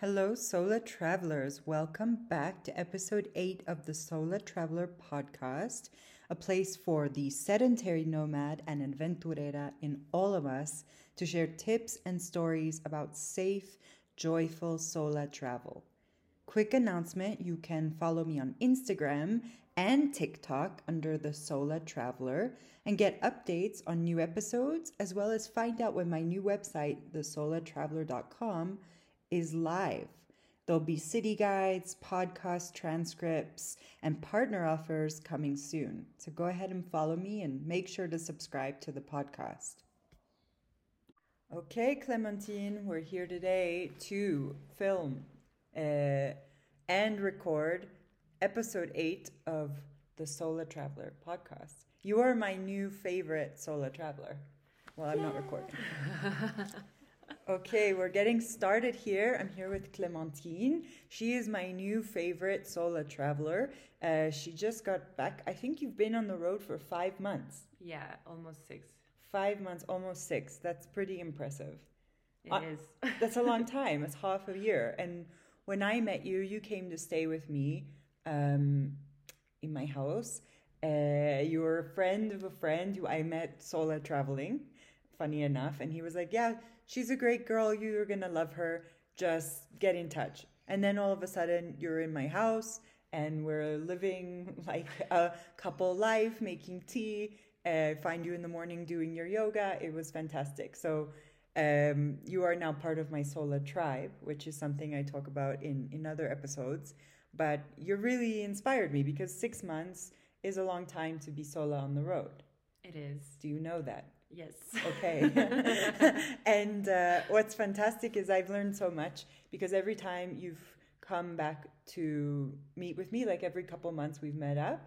Hello, Sola Travelers. Welcome back to episode 8 of the Sola Traveler podcast, a place for the sedentary nomad and aventurera in all of us to share tips and stories about safe, joyful Sola travel. Quick announcement you can follow me on Instagram and TikTok under the Sola Traveler and get updates on new episodes as well as find out when my new website, thesolatraveler.com, is live. There'll be city guides, podcast transcripts, and partner offers coming soon. So go ahead and follow me and make sure to subscribe to the podcast. Okay, Clementine, we're here today to film uh, and record episode eight of the Sola Traveler podcast. You are my new favorite Sola Traveler. Well, I'm not recording. Okay, we're getting started here. I'm here with Clementine. She is my new favorite Sola traveler. Uh, she just got back. I think you've been on the road for five months. Yeah, almost six. Five months, almost six. That's pretty impressive. It Uh, is. That's a long time. It's half a year. And when I met you, you came to stay with me um, in my house. Uh, you were a friend of a friend who I met Sola traveling, funny enough. And he was like, Yeah, she's a great girl. You're going to love her. Just get in touch. And then all of a sudden, you're in my house and we're living like a couple life, making tea. Uh, find you in the morning doing your yoga. It was fantastic. So, um, you are now part of my Sola tribe, which is something I talk about in, in other episodes. But you really inspired me because six months is a long time to be Sola on the road. It is. Do you know that? Yes. Okay. and uh, what's fantastic is I've learned so much because every time you've come back to meet with me, like every couple months we've met up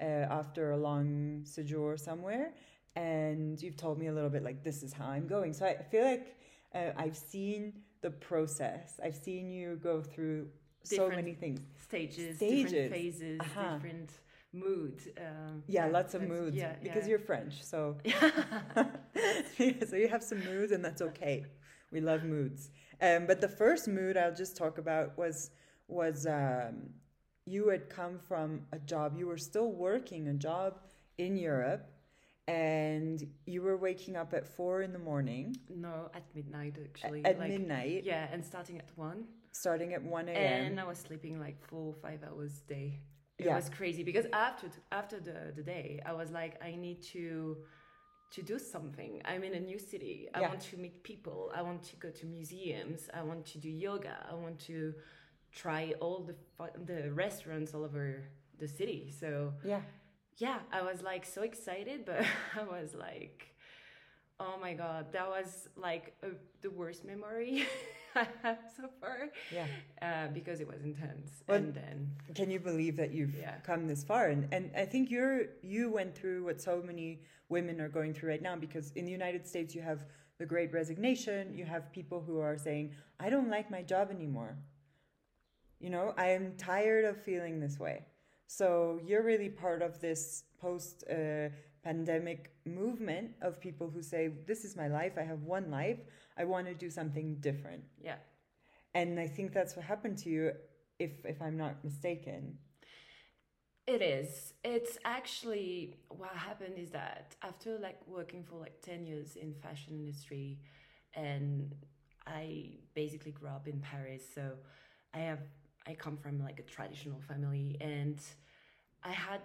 uh, after a long sojourn somewhere, and you've told me a little bit like this is how I'm going. So I feel like uh, I've seen the process. I've seen you go through so many things. Stages, Stages. different phases, Uh-huh. different mood. Um, Yeah, lots of moods Yeah, because yeah. you're French. So so you have some moods and that's okay. We love moods. Um, but the first mood I'll just talk about was was um, you had come from a job. You were still working a job in Europe, and you were waking up at four in the morning no, at midnight actually. at like, midnight, Yeah, and starting at one, starting at one a.m. and I was sleeping like four, five hours a day. It Yeah. was crazy because after after the the day, I was like, I need to to do something. I'm in a new city. I Yeah. want to meet people. I want to go to museums. I want to do yoga. I want to try all the the restaurants all over the city. So yeah, yeah, I was like so excited, but I was like, oh my god, that was like a, the worst memory I have so far yeah. uh, because it was intense. Well, and then Can you believe that you've Yeah. come this far? And and I think you're you went through what so many women are going through right now because in the United States you have the great resignation, you have people who are saying, I don't like my job anymore. You know, I am tired of feeling this way. So you're really part of this post uh, pandemic movement of people who say, This is my life, I have one life, I want to do something different. yeah, And I think that's what happened to you, if if I'm not mistaken. It is. It's actually what happened is that after like working for like 10 years in fashion industry and I basically grew up in Paris, so I have I come from like a traditional family and I had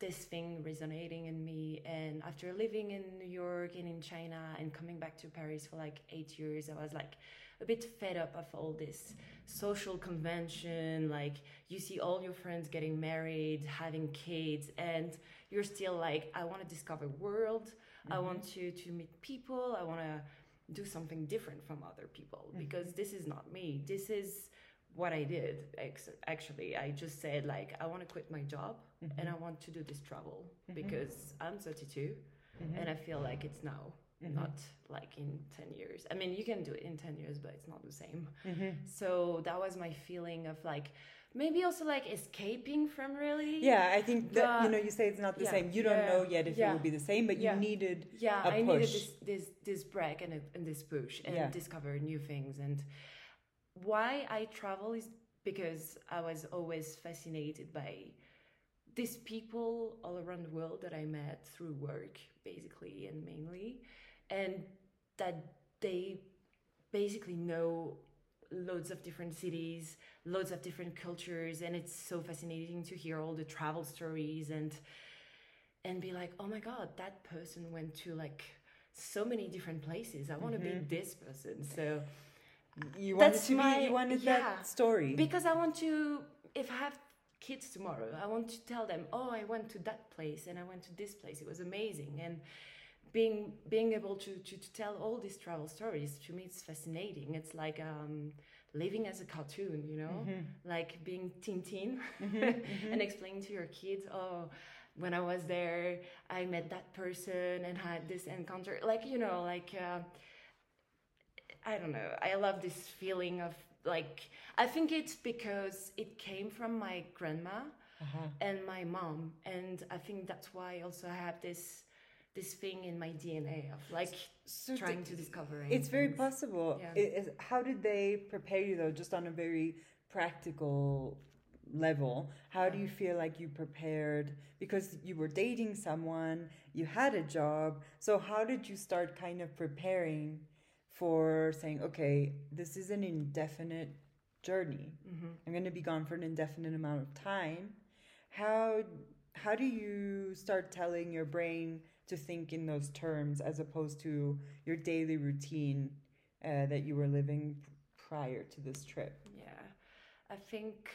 this thing resonating in me. And after living in New York and in China and coming back to Paris for like 8 years I was like a bit fed up of all this social convention. Like you see all your friends getting married having kids and you're still like i want to discover world. I mm-hmm. want to to meet people. I want to do something different from other people mm-hmm. because this is not me. This is what i did Ex- actually i just said like i want to quit my job mm-hmm. and i want to do this travel mm-hmm. because i'm 32 mm-hmm. and i feel like it's now not like in 10 years. I mean you can do it in 10 years but it's not the same. So that was my feeling of like maybe also like escaping from really Yeah, I think that you know you say it's not the yeah, same. You don't yeah, know yet if it will be the same, but Yeah. you needed yeah a I needed push. this this this break and, a, and this push and Yeah. discover new things and why I travel is because I was always fascinated by these people all around the world that I met through work, basically and mainly, and that they basically know loads of different cities, loads of different cultures, and it's so fascinating to hear all the travel stories and and be like, oh my god, that person went to like so many different places. I want to Mm-hmm. be this person. So You wanted That's to my- be, you wanted yeah. that story. because I want to, if I have kids tomorrow, I want to tell them, oh, I went to that place and I went to this place. It was amazing. And being being able to to, to tell all these travel stories to me it's fascinating. It's like um, living as a cartoon, you know, like being Tintin and explaining to your kids, oh. When I was there, I met that person and had this encounter. Like you know, like uh, I don't know. I love this feeling of like I think it's because it came from my grandma Uh-huh. and my mom, and I think that's why also I have this this thing in my DNA of like So trying th- to discover. It's very possible. Yeah. I- is- how did they prepare you though, just on a very practical level? How do you feel like you prepared? Because you were dating someone, you had a job. So how did you start kind of preparing for saying, okay, this is an indefinite journey. Mm-hmm. I'm going to be gone for an indefinite amount of time. How how do you start telling your brain to think in those terms as opposed to your daily routine uh, that you were living prior to this trip? Yeah, I think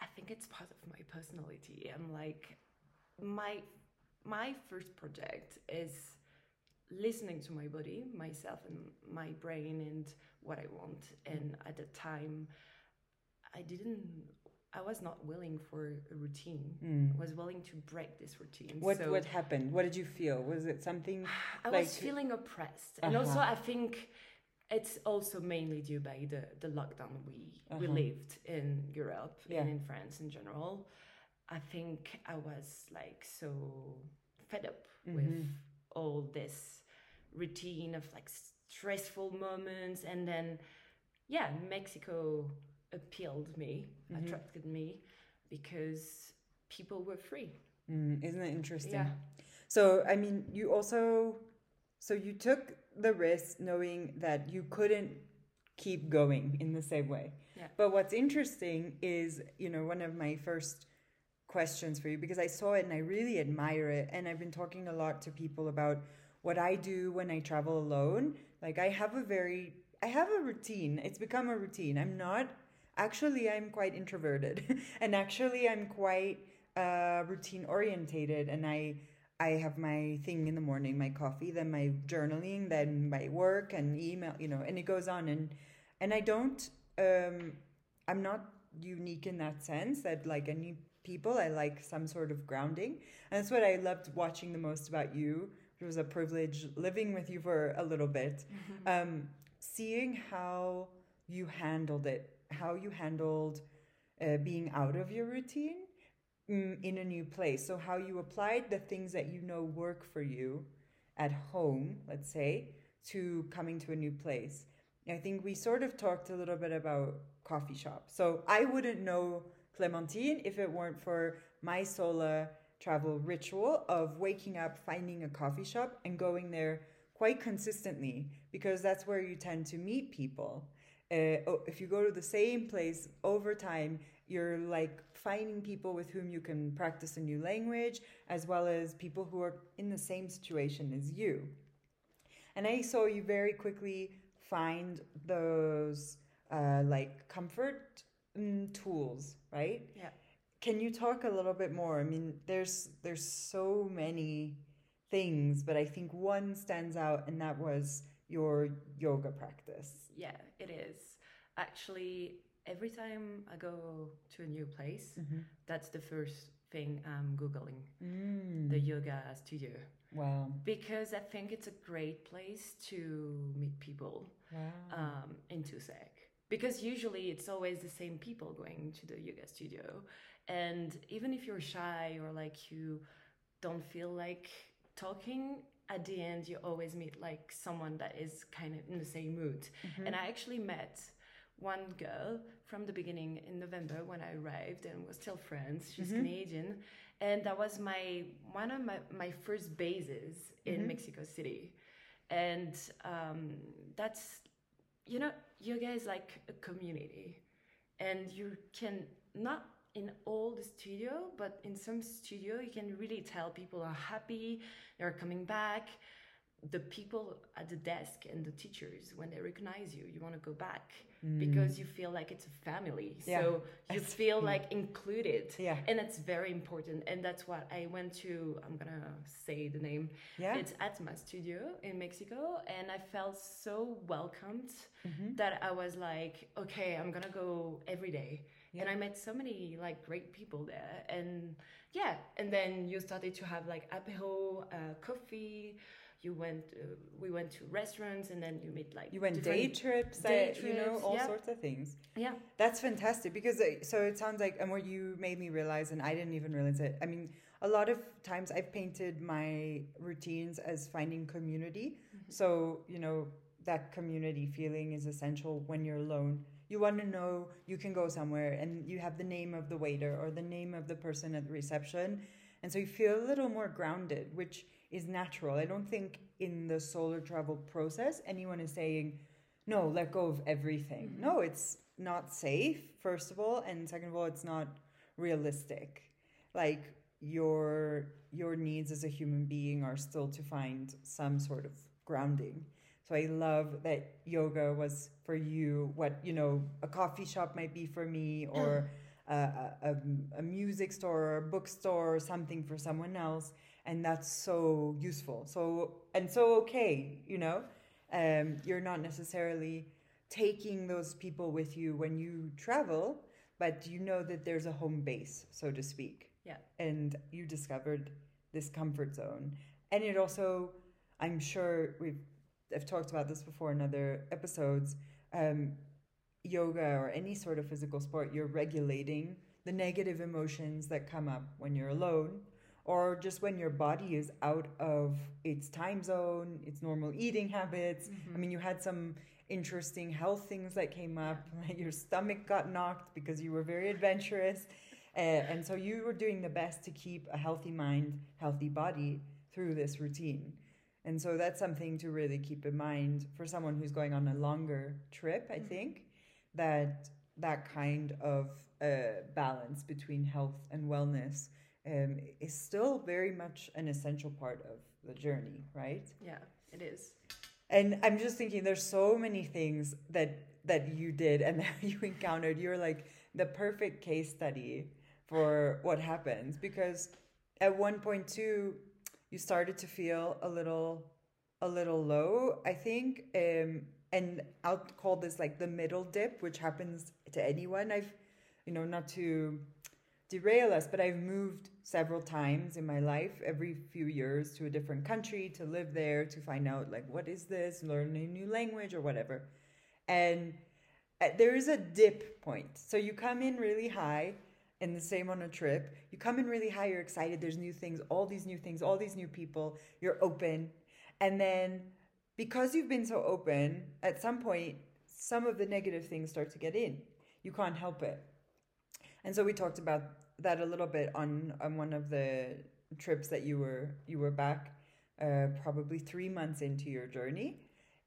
I think it's part of my personality. I'm like my my first project is listening to my body, myself, and my brain, and what I want. And at the time, I didn't. I was not willing for a routine. I was willing to break this routine. What So- what happened? What did you feel? Was it something? I like- was feeling oppressed, and also Uh-huh. I think it's also mainly due by the the lockdown we we Uh-huh. lived in Europe Yeah. and in France in general. I think I was like so fed up with Mhm. All this routine of like stressful moments, and then yeah, Mexico appealed me, Mm-hmm. attracted me because people were free. Mm, isn't it interesting? Yeah. So I mean, you also so you took the risk knowing that you couldn't keep going in the same way. Yeah. But what's interesting is, you know, one of my first questions for you because I saw it and I really admire it and I've been talking a lot to people about what I do when I travel alone. Like I have a very I have a routine. It's become a routine. I'm not actually I'm quite introverted and actually I'm quite uh, routine orientated and I I have my thing in the morning, my coffee, then my journaling, then my work and email, you know, and it goes on and and I don't um I'm not unique in that sense that like any people I like some sort of grounding. And that's what I loved watching the most about you. It was a privilege living with you for a little bit. Um seeing how you handled it, how you handled uh, being out of your routine mm, in a new place. So, how you applied the things that you know work for you at home, let's say, to coming to a new place. I think we sort of talked a little bit about coffee shop. So, I wouldn't know Clementine if it weren't for my sola travel ritual of waking up, finding a coffee shop, and going there quite consistently because that's where you tend to meet people. Uh, oh, if you go to the same place over time, you're like finding people with whom you can practice a new language, as well as people who are in the same situation as you. And I saw you very quickly find those uh, like comfort mm, tools, right? Yeah. Can you talk a little bit more? I mean, there's there's so many things, but I think one stands out, and that was your yoga practice. Yeah, it is. Actually, every time I go to a new place, Mm-hmm. that's the first thing I'm Googling Mm. the yoga studio Wow. because I think it's a great place to meet people Wow. um, in Tusek. Because usually it's always the same people going to the yoga studio. And even if you're shy or like you don't feel like talking, at the end, you always meet like someone that is kind of in the same mood. Mm-hmm. And I actually met one girl from the beginning in November when I arrived and we're still friends. She's Mm-hmm. Canadian. And that was my one of my, my first bases in Mm-hmm. Mexico City. And um, that's you know, yoga is like a community. And you can not in all the studio, but in some studio you can really tell people are happy, they're coming back. The people at the desk and the teachers, when they recognize you, you want to go back because you feel like it's a family. Mm. Yeah, So you that's- feel like included. Yeah. And that's very important. And that's what I went to, I'm going to say the name. Yeah. It's Atma Studio in Mexico. And I felt so welcomed Mm-hmm. that I was like, okay, I'm going to go every day. yeah. And I met so many like great people there. And yeah. And then you started to have like apéro, uh, coffee. You went, uh, we went to restaurants and then you meet like You went day trips, day uh, you know, all yeah. sorts of things. Yeah. That's fantastic because uh, so it sounds like, and what you made me realize, and I didn't even realize it. I mean, a lot of times I've painted my routines as finding community. So, you know, that community feeling is essential when you're alone. You want to know you can go somewhere and you have the name of the waiter or the name of the person at the reception. And so you feel a little more grounded, which is natural. I don't think in the Sola travel process anyone is saying, no, let go of everything. Mm-hmm. No, it's not safe, first of all, and second of all, it's not realistic. Like your your needs as a human being are still to find some sort of grounding. So I love that yoga was for you what you know a coffee shop might be for me, or a, a, a- a music store, or a bookstore, or something for someone else, and that's so useful. So and so okay, you know, um, you're not necessarily taking those people with you when you travel, but you know that there's a home base, so to speak Yeah. and you discovered this comfort zone and it also i'm sure we've i've talked about this before in other episodes um, yoga or any sort of physical sport you're regulating the negative emotions that come up when you're alone or just when your body is out of its time zone its normal eating habits. I mean you had some interesting health things that came up your stomach got knocked because you were very adventurous. Uh, and so you were doing the best to keep a healthy mind, healthy body through this routine. And so that's something to really keep in mind for someone who's going on a longer trip, I think, that that kind of uh, balance between health and wellness um, is still very much an essential part of the journey, right? Yeah, it is. And I'm just thinking there's so many things that that you did and that you encountered. You're like the perfect case study for what happens because at one point too you started to feel a little a little low, I think. Um and I'll call this like the middle dip, which happens to anyone. I've you know, not to derail us, but I've moved several times in my life, every few years to a different country to live there, to find out like what is this, learn a new language or whatever. And uh, there is a dip point. So you come in really high, and the same on a trip. You come in really high, you're excited, there's new things, all these new things, all these new people, you're open. And then because you've been so open, at some point, some of the negative things start to get in. You can't help it. And so we talked about that a little bit on on one of the trips that you were you were back uh, probably three months into your journey,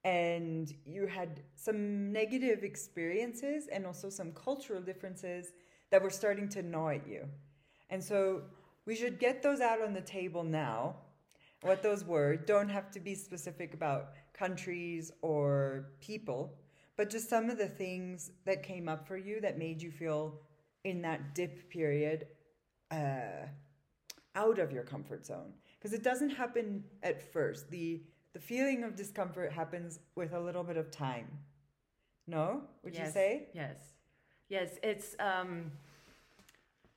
and you had some negative experiences and also some cultural differences that were starting to gnaw at you. And so we should get those out on the table now. What those were don't have to be specific about countries or people, but just some of the things that came up for you that made you feel in that dip period uh, out of your comfort zone. Because it doesn't happen at first. The the feeling of discomfort happens with a little bit of time. No? Would you say? Yes. Yes, it's um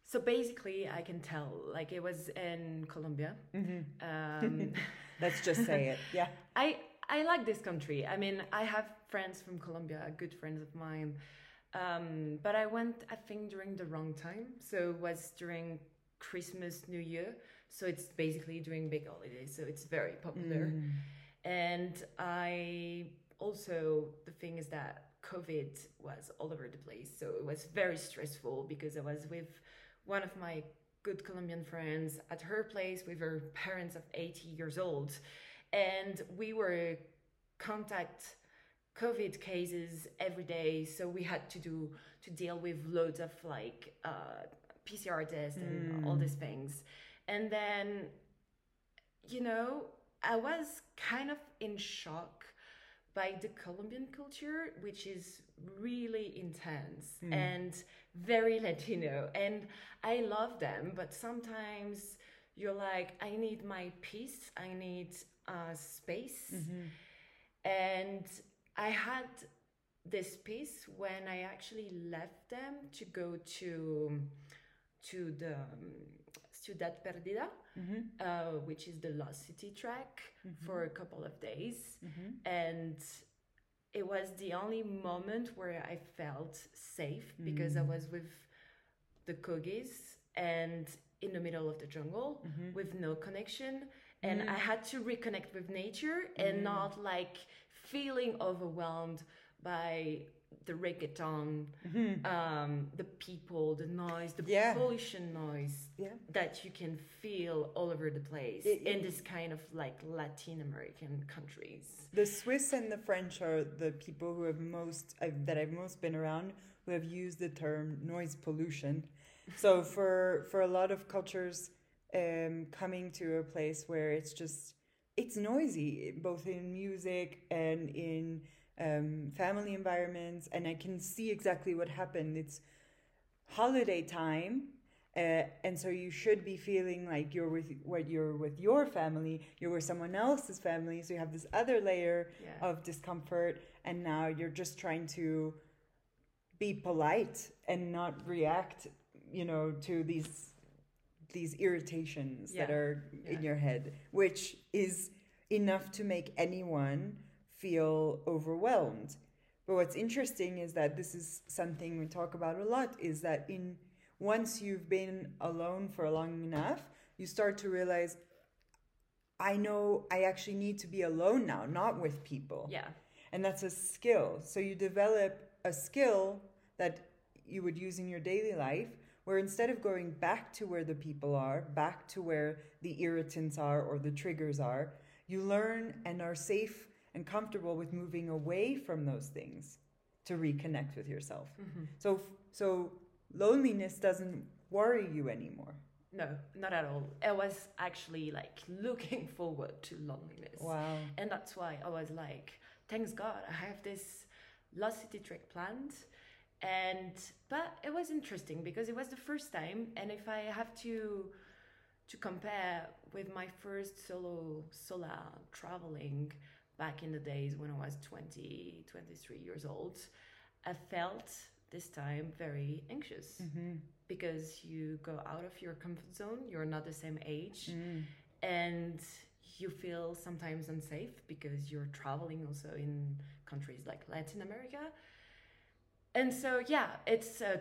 so basically I can tell. Like it was in Colombia. Um let's just say it. Yeah. I I like this country. I mean, I have friends from Colombia, good friends of mine. Um, but I went, I think, during the wrong time. So it was during Christmas, New Year. So it's basically during big holidays. So it's very popular. Mm. And I also, the thing is that COVID was all over the place. So it was very stressful because I was with one of my good Colombian friends at her place with her parents of 80 years old. And we were contact COVID cases every day. So we had to do, to deal with loads of like uh, PCR tests and all these things. And then, you know, I was kind of in shock by the Colombian culture, which is really intense and very Latino. And I love them, but sometimes you're like, I need my peace, I need uh, space. And I had this piece when I actually left them to go to to the um, Ciudad Perdida, mm-hmm. uh, which is the Lost City track, mm-hmm. for a couple of days. Mm-hmm. And it was the only moment where I felt safe because I mm. was with the Kogis and in the middle of the jungle with no connection. And I had to reconnect with nature and not like feeling overwhelmed by the reggaeton, um, the people, the noise, the Yeah. pollution noise Yeah. that you can feel all over the place It- in this kind of like Latin American countries. The Swiss and the French are the people who have most I've, that I've most been around who have used the term noise pollution. So for for a lot of cultures, um, coming to a place where it's just it's noisy, both in music and in um, family environments, and I can see exactly what happened. It's holiday time. Uh, and so you should be feeling like you're with what you're with your family, you're with someone else's family. So you have this other layer Yeah. of discomfort, and now you're just trying to be polite and not react, you know, to these these irritations that Yeah. are in your head, which is enough to make anyone feel overwhelmed. But what's interesting is that this is something we talk about a lot is that in once you've been alone for long enough, you start to realize I know I actually need to be alone now, not with people. Yeah. And that's a skill. So you develop a skill that you would use in your daily life where instead of going back to where the people are, back to where the irritants are or the triggers are, you learn and are safe and comfortable with moving away from those things to reconnect with yourself. Mm-hmm. So so loneliness doesn't worry you anymore. No, not at all. I was actually like looking forward to loneliness. Wow. And that's why I was like, thanks God, I have this Lost City trek planned. And but it was interesting because it was the first time, and if I have to to compare with my first solo sola traveling back in the days when I was 20, 23 years old, I felt this time very anxious. Mm-hmm. Because you go out of your comfort zone, you're not the same age, mm. and you feel sometimes unsafe because you're traveling also in countries like Latin America. And so, yeah, it's a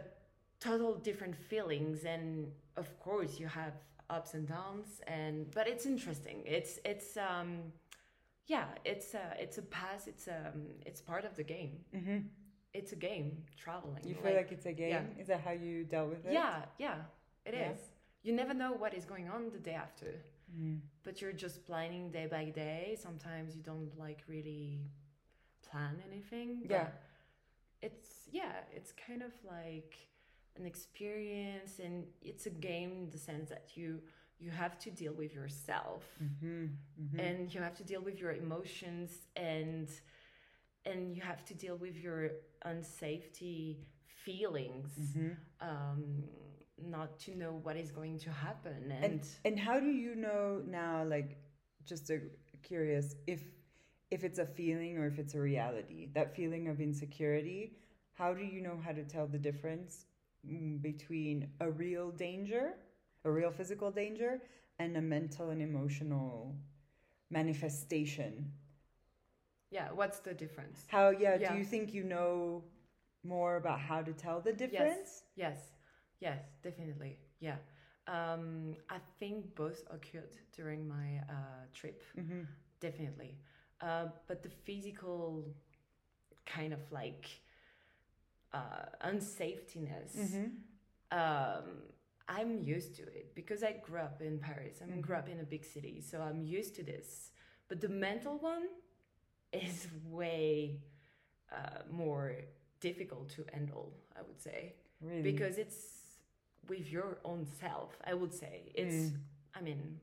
total different feelings, and of course, you have ups and downs, and but it's interesting. It's it's um, yeah, it's a it's a pass. It's um, it's part of the game. hmm It's a game traveling. You feel like, it's a game? yeah. Is that how you dealt with it? yeah, yeah, it is. Yeah. You never know what is going on the day after, Mm. but you're just planning day by day. Sometimes you don't like really plan anything. Yeah. It's yeah, it's kind of like an experience, and it's a game in the sense that you you have to deal with yourself Mm-hmm. Mm-hmm. and you have to deal with your emotions and and you have to deal with your unsafety feelings Mm-hmm. um not to know what is going to happen and, and and how do you know now like just a, curious if if it's a feeling or if it's a reality that feeling of insecurity how do you know how to tell the difference mm, between a real danger a real physical danger and a mental and emotional manifestation yeah what's the difference how yeah, Yeah. do you think you know more about how to tell the difference yes yes yes definitely yeah Um, I think both occurred during my uh, trip, Mm-hmm. definitely. Uh, but the physical kind of like uh, unsafetiness, Mm-hmm. um, I'm used to it because I grew up in Paris. I Mhm. grew up in a big city, so I'm used to this. But the mental one is way uh, more difficult to handle, I would say, Really? because it's with your own self. I would say it's. Mm. I mean,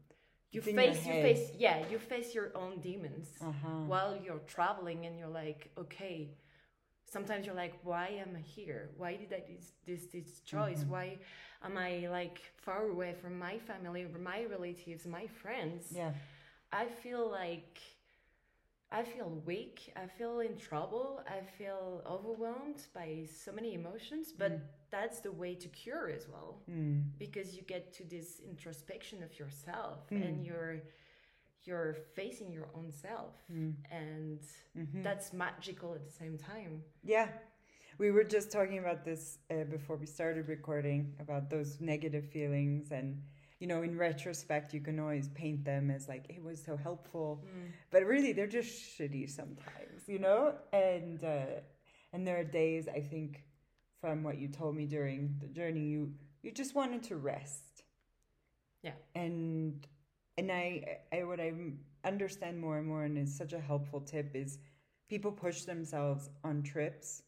you It's face you face yeah you face your own demons uh-huh. while you're traveling and you're like okay sometimes you're like why am i here why did i this this, this choice Mhm. why am i like far away from my family my relatives my friends yeah. i feel like i feel weak i feel in trouble i feel overwhelmed by so many emotions but Mm. That's the way to cure as well Mm. because you get to this introspection of yourself Mm. and you're you're facing your own self Mm. and Mhm. that's magical at the same time Yeah. We were just talking about this uh, before we started recording about those negative feelings. And, you know, in retrospect, you can always paint them as like, it was so helpful. But really, they're just shitty sometimes, you know? And, uh, and there are days, I think, from what you told me during the journey, you, you just wanted to rest. Yeah. And, and I, I, what I understand more and more, and is such a helpful tip, is people push themselves on trips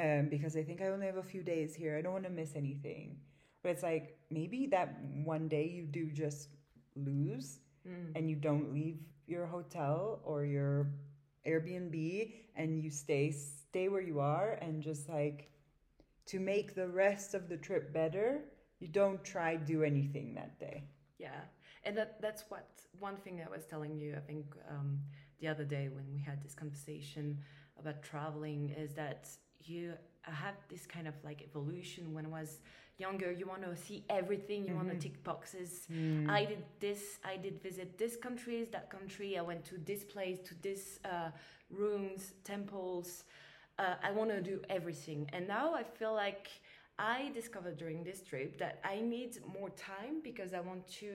um, because they think I only have a few days here. I don't want to miss anything. But it's like maybe that one day you do just lose Mm. and you don't leave your hotel or your Airbnb and you stay stay where you are and just like to make the rest of the trip better, you don't try do anything that day. yeah and that that's what one thing i was telling you i think um, the other day when we had this conversation about traveling is that you have this kind of like evolution when i was younger you want to see everything you want Mhm. to tick boxes Mm. I did this. I did visit this countries, that country. I went to this place, to this uh, rooms, temples. Uh, I want to do everything, and now I feel like I discovered during this trip that I need more time because I want to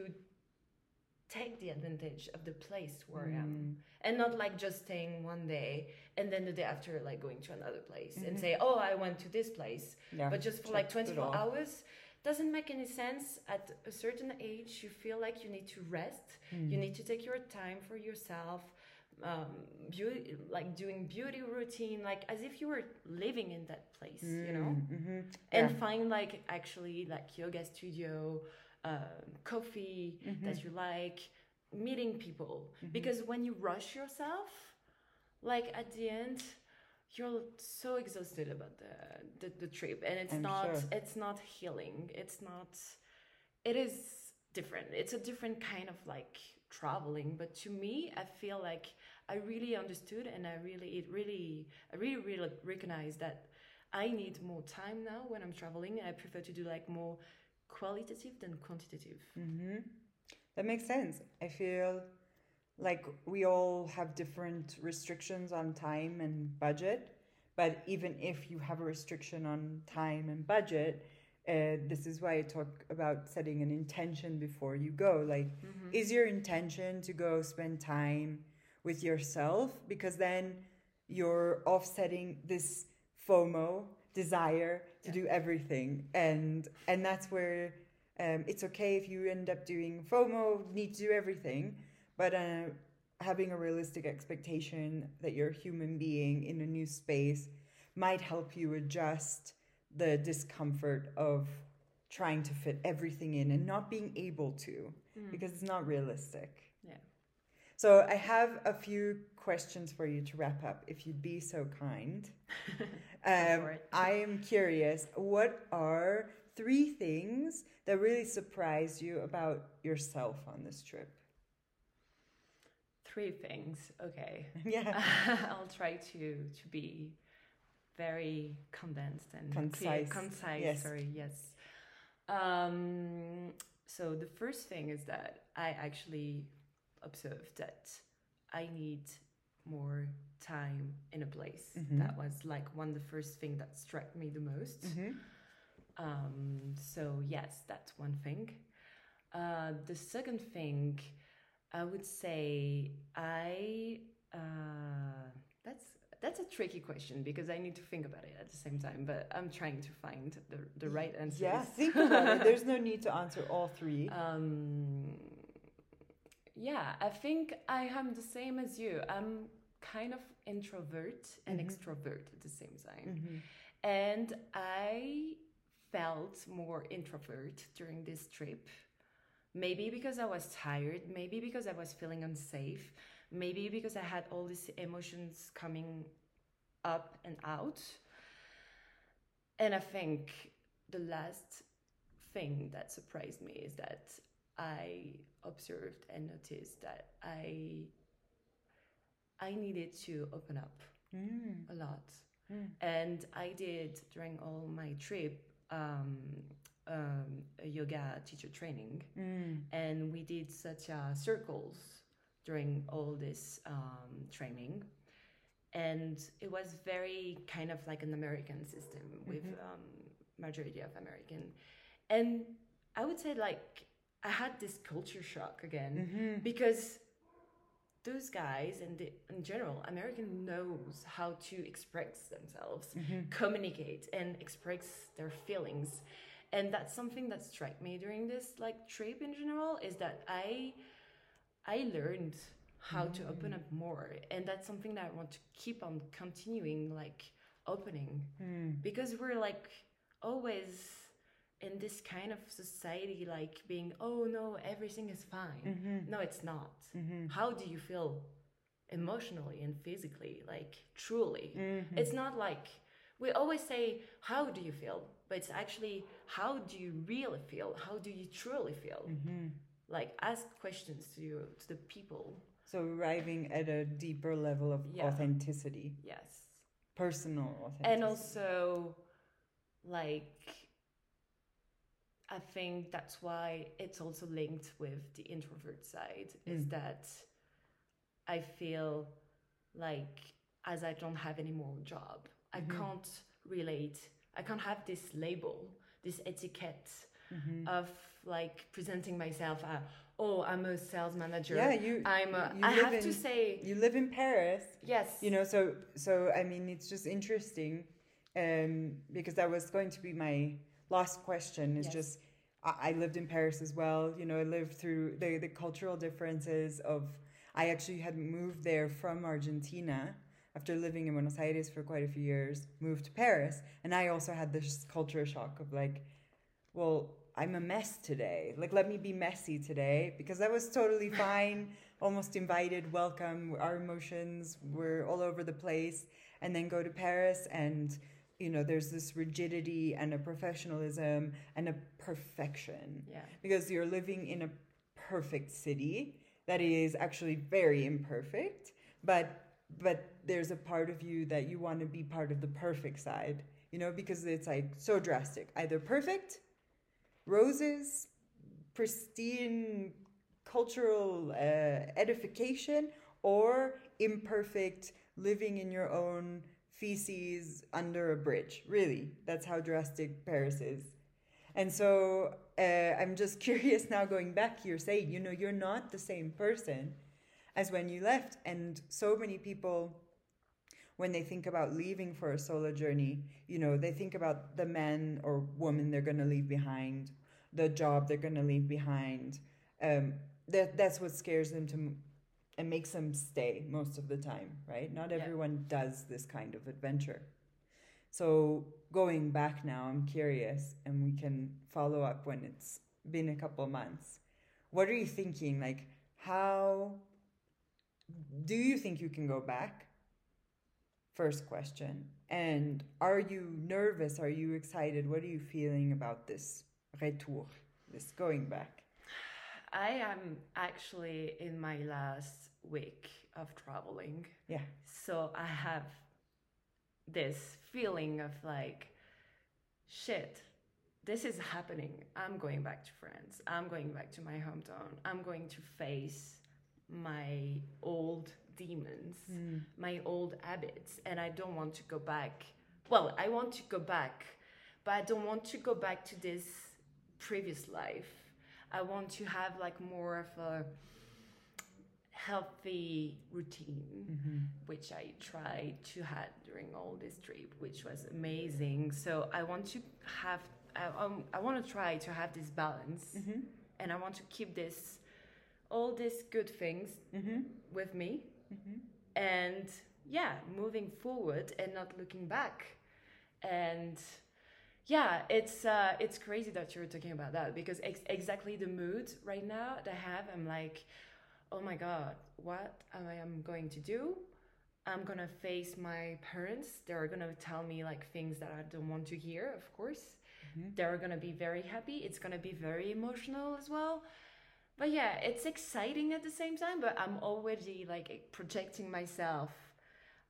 take the advantage of the place where I am, Mm. and not like just staying one day and then the day after like going to another place and Mhm. say, oh, I went to this place Yeah. but just for like 24 hours doesn't make any sense at a certain age you feel like you need to rest Mm. you need to take your time for yourself um, beauty, like doing beauty routine like as if you were living in that place you know? Mm-hmm. and find like actually like yoga studio um, coffee Mm-hmm. that you like meeting people. Because when you rush yourself like at the end you're so exhausted about the the, the trip. And it's I'm not sure. it's not healing. It's not it is different. It's a different kind of like traveling. But to me i feel like i really understood and i really it really i really really recognize that i need more time now when i'm traveling i prefer to do like more qualitative than quantitative Mm-hmm. That makes sense. I feel like we all have different restrictions on time and budget, but even if you have a restriction on time and budget, uh, this is why I talk about setting an intention before you go. Like, is your intention to go spend time with yourself? Because then you're offsetting this FOMO desire to Yeah. do everything, and and that's where um, it's okay if you end up doing FOMO, need to do everything, but uh, having a realistic expectation that you're a human being in a new space might help you adjust the discomfort of trying to fit everything in and not being able to because it's not realistic. So I have a few questions for you to wrap up, if you'd be so kind. um. I am curious, what are three things that really surprised you about yourself on this trip? three things okay yeah. I'll try to to be very condensed and clear, Concise. concise. Yes. Sorry, yes. Um, so the first thing is that I actually observed that I need more time in a place. Mhm. That was like one of the first thing that struck me the most. hmm Um, so yes, that's one thing. Uh, the second thing, I would say I. Uh, that's that's a tricky question because I need to think about it at the same time. But I'm trying to find the the right answer. Yeah, think about it. There's no need to answer all three. Um, yeah, I think I am the same as you. I'm kind of introvert and Mhm. extrovert at the same time. Mhm. And I felt more introvert during this trip. Maybe because I was tired, maybe because I was feeling unsafe, maybe because I had all these emotions coming up and out. And I think the last thing that surprised me is that I observed and noticed that I I needed to open up Mm. a lot. Mm. And I did during all my trip um, um, a yoga teacher training, Mm. and we did such uh, circles during all this um, training. And it was very kind of like an American system with Mhm. um, majority of American. And I would say like I had this culture shock again Mhm. because those guys and the, in general american knows how to express themselves Mhm. communicate and express their feelings and that's something that struck me during this like trip in general is that i i learned how to open up more and that's something that i want to keep on continuing like opening Mm. because we're like always in this kind of society like being oh no everything is fine Mhm. no it's not Mhm. how do you feel emotionally and physically like truly Mhm. it's not like we always say how do you feel but it's actually how do you really feel how do you truly feel Mhm. like ask questions to you to the people So arriving at a deeper level of Yeah. authenticity, yes personal authenticity. and also like i think that's why it's also linked with the introvert side is Mm. that i feel like as i don't have any more job i Mhm. can't relate i can't have this label this etiquette Mhm. of like presenting myself uh, oh i'm a sales manager yeah, you. i'm a, you i live have in, to say You live in Paris. yes you know so so i mean it's just interesting um because that was going to be my last question is Yes. just I, I lived in paris as well you know i lived through the the cultural differences of i actually had moved there from argentina after living in buenos aires for quite a few years moved to paris and i also had this culture shock of like well i'm a mess today like let me be messy today because that was totally fine almost invited welcome our emotions were all over the place and then go to paris and you know there's this rigidity and a professionalism and a perfection. Yeah. Because you're living in a perfect city that is actually very imperfect but but there's a part of you that you want to be part of the perfect side you know because it's like so drastic. Either perfect roses pristine cultural uh, edification or imperfect living in your own feces under a bridge really. That's how drastic paris is. And so uh, i'm just curious now going back you're saying you know you're not the same person as when you left. And so many people when they think about leaving for a solo journey you know they think about the man or woman they're going to leave behind the job they're going to leave behind. Um, that that's what scares them to and makes them stay most of the time right? Not Yeah. everyone does this kind of adventure. So going back now i'm curious and we can follow up when it's been a couple months. What are you thinking? Like how do you think you can go back? First question. And are you nervous? Are you excited? What are you feeling about this retour this going back I am actually in my last week of traveling. yeah So I have this feeling of like, shit, this is happening. I'm going back to France. I'm going back to my hometown. I'm going to face my old demons, mm. my old habits, and I don't want to go back. Well, I want to go back, but I don't want to go back to this previous life. I want to have like more of a healthy routine, Mm-hmm. which I tried to have during all this trip, which was amazing. So I want to have, I, um, I want to try to have this balance, Mm-hmm. and I want to keep this, all these good things Mm-hmm. with me, Mm-hmm. and yeah, moving forward and not looking back, and yeah, it's uh, it's crazy that you're talking about that because ex- exactly the mood right now that I have, I'm like, oh my god, what am I am going to do? I'm gonna face my parents. They're gonna tell me like things that I don't want to hear, of course. Mhm. They're gonna be very happy. It's gonna be very emotional as well. But yeah, it's exciting at the same time. But I'm already like projecting myself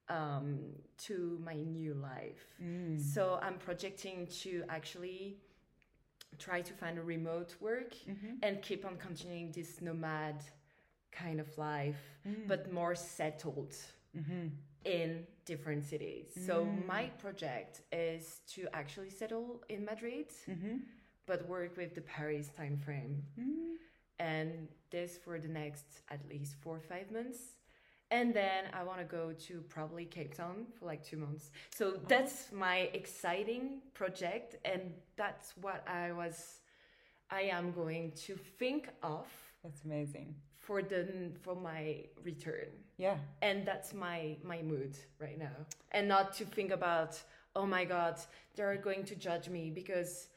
um, to my new life. Mm. So I'm projecting to actually try to find a remote work Mm-hmm. and keep on continuing this nomad kind of life, Mm. but more settled Mm-hmm. in different cities. So Mm. my project is to actually settle in Madrid, Mm-hmm. but work with the Paris time frame. Mm. And this for the next at least four or five months. And then I want to go to probably Cape Town for like two months. So oh. that's my exciting project, and that's what I was, I am going to think of That's amazing. for the for my return Yeah. and that's my my mood right now and not to think about oh my god they're going to judge me because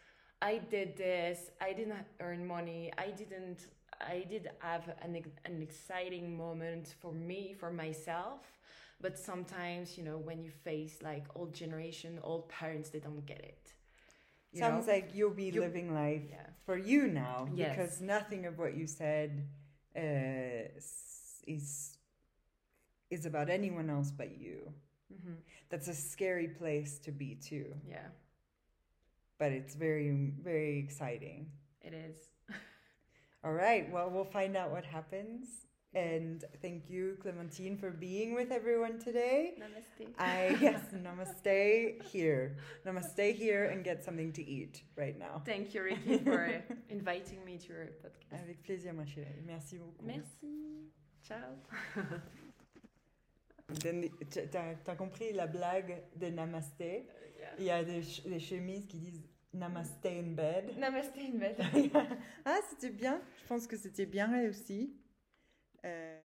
i did this i didn't earn money i didn't i did have an, an exciting moment for me for myself but sometimes you know when you face like old generation old parents they don't get it you Sounds know? like you'll be You- living life yeah for you now Yes. because nothing of what you said uh, is is about anyone else but you. hmm That's a scary place to be too, yeah but it's very very exciting. it is All right, well we'll find out what happens. And thank you, Clementine, for being with everyone today. namaste I yes, namaste here. Namaste here and get something to eat right now. thank you Ricki for inviting me to your podcast Avec plaisir, ma chérie. Merci beaucoup. merci ciao T'as compris la blague de Namasté uh, Yeah. Il y a des, ch- des chemises qui disent Namasté in bed. Namaste in bed. ah, c'était bien. Je pense que c'était bien réussi. Euh,